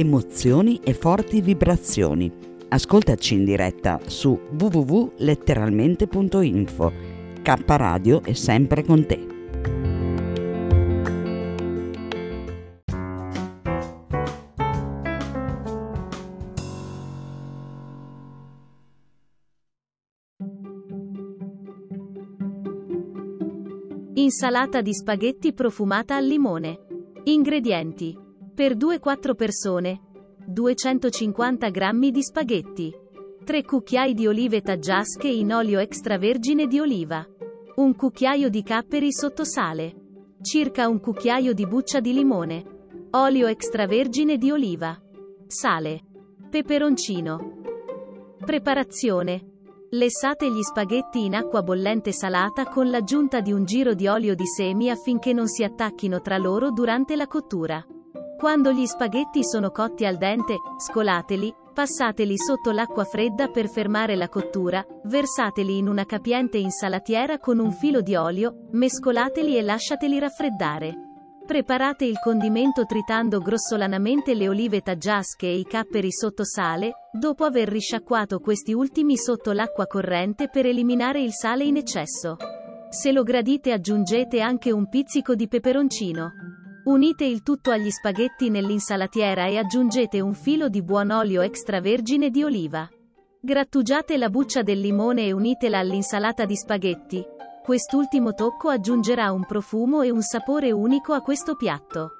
emozioni e forti vibrazioni. Ascoltaci in diretta su www.letteralmente.info. K Radio è sempre con te. Insalata di spaghetti profumata al limone. Ingredienti. Per 2-4 persone. 250 g di spaghetti. 3 cucchiai di olive taggiasche in olio extravergine di oliva. Un cucchiaio di capperi sotto sale. Circa un cucchiaio di buccia di limone. Olio extravergine di oliva. Sale. Peperoncino. Preparazione. Lessate gli spaghetti in acqua bollente salata con l'aggiunta di un giro di olio di semi affinché non si attacchino tra loro durante la cottura. Quando gli spaghetti sono cotti al dente, scolateli, passateli sotto l'acqua fredda per fermare la cottura, versateli in una capiente insalatiera con un filo di olio, mescolateli e lasciateli raffreddare. Preparate il condimento tritando grossolanamente le olive taggiasche e i capperi sotto sale, dopo aver risciacquato questi ultimi sotto l'acqua corrente per eliminare il sale in eccesso. Se lo gradite aggiungete anche un pizzico di peperoncino. Unite il tutto agli spaghetti nell'insalatiera e aggiungete un filo di buon olio extravergine di oliva. Grattugiate la buccia del limone e unitela all'insalata di spaghetti. Quest'ultimo tocco aggiungerà un profumo e un sapore unico a questo piatto.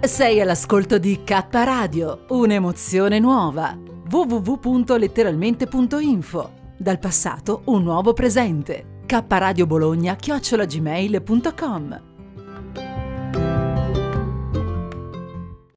Sei all'ascolto di K Radio, un'emozione nuova. www.letteralmente.info. Dal passato un nuovo presente. K Radio Bologna chiocciolagmail.com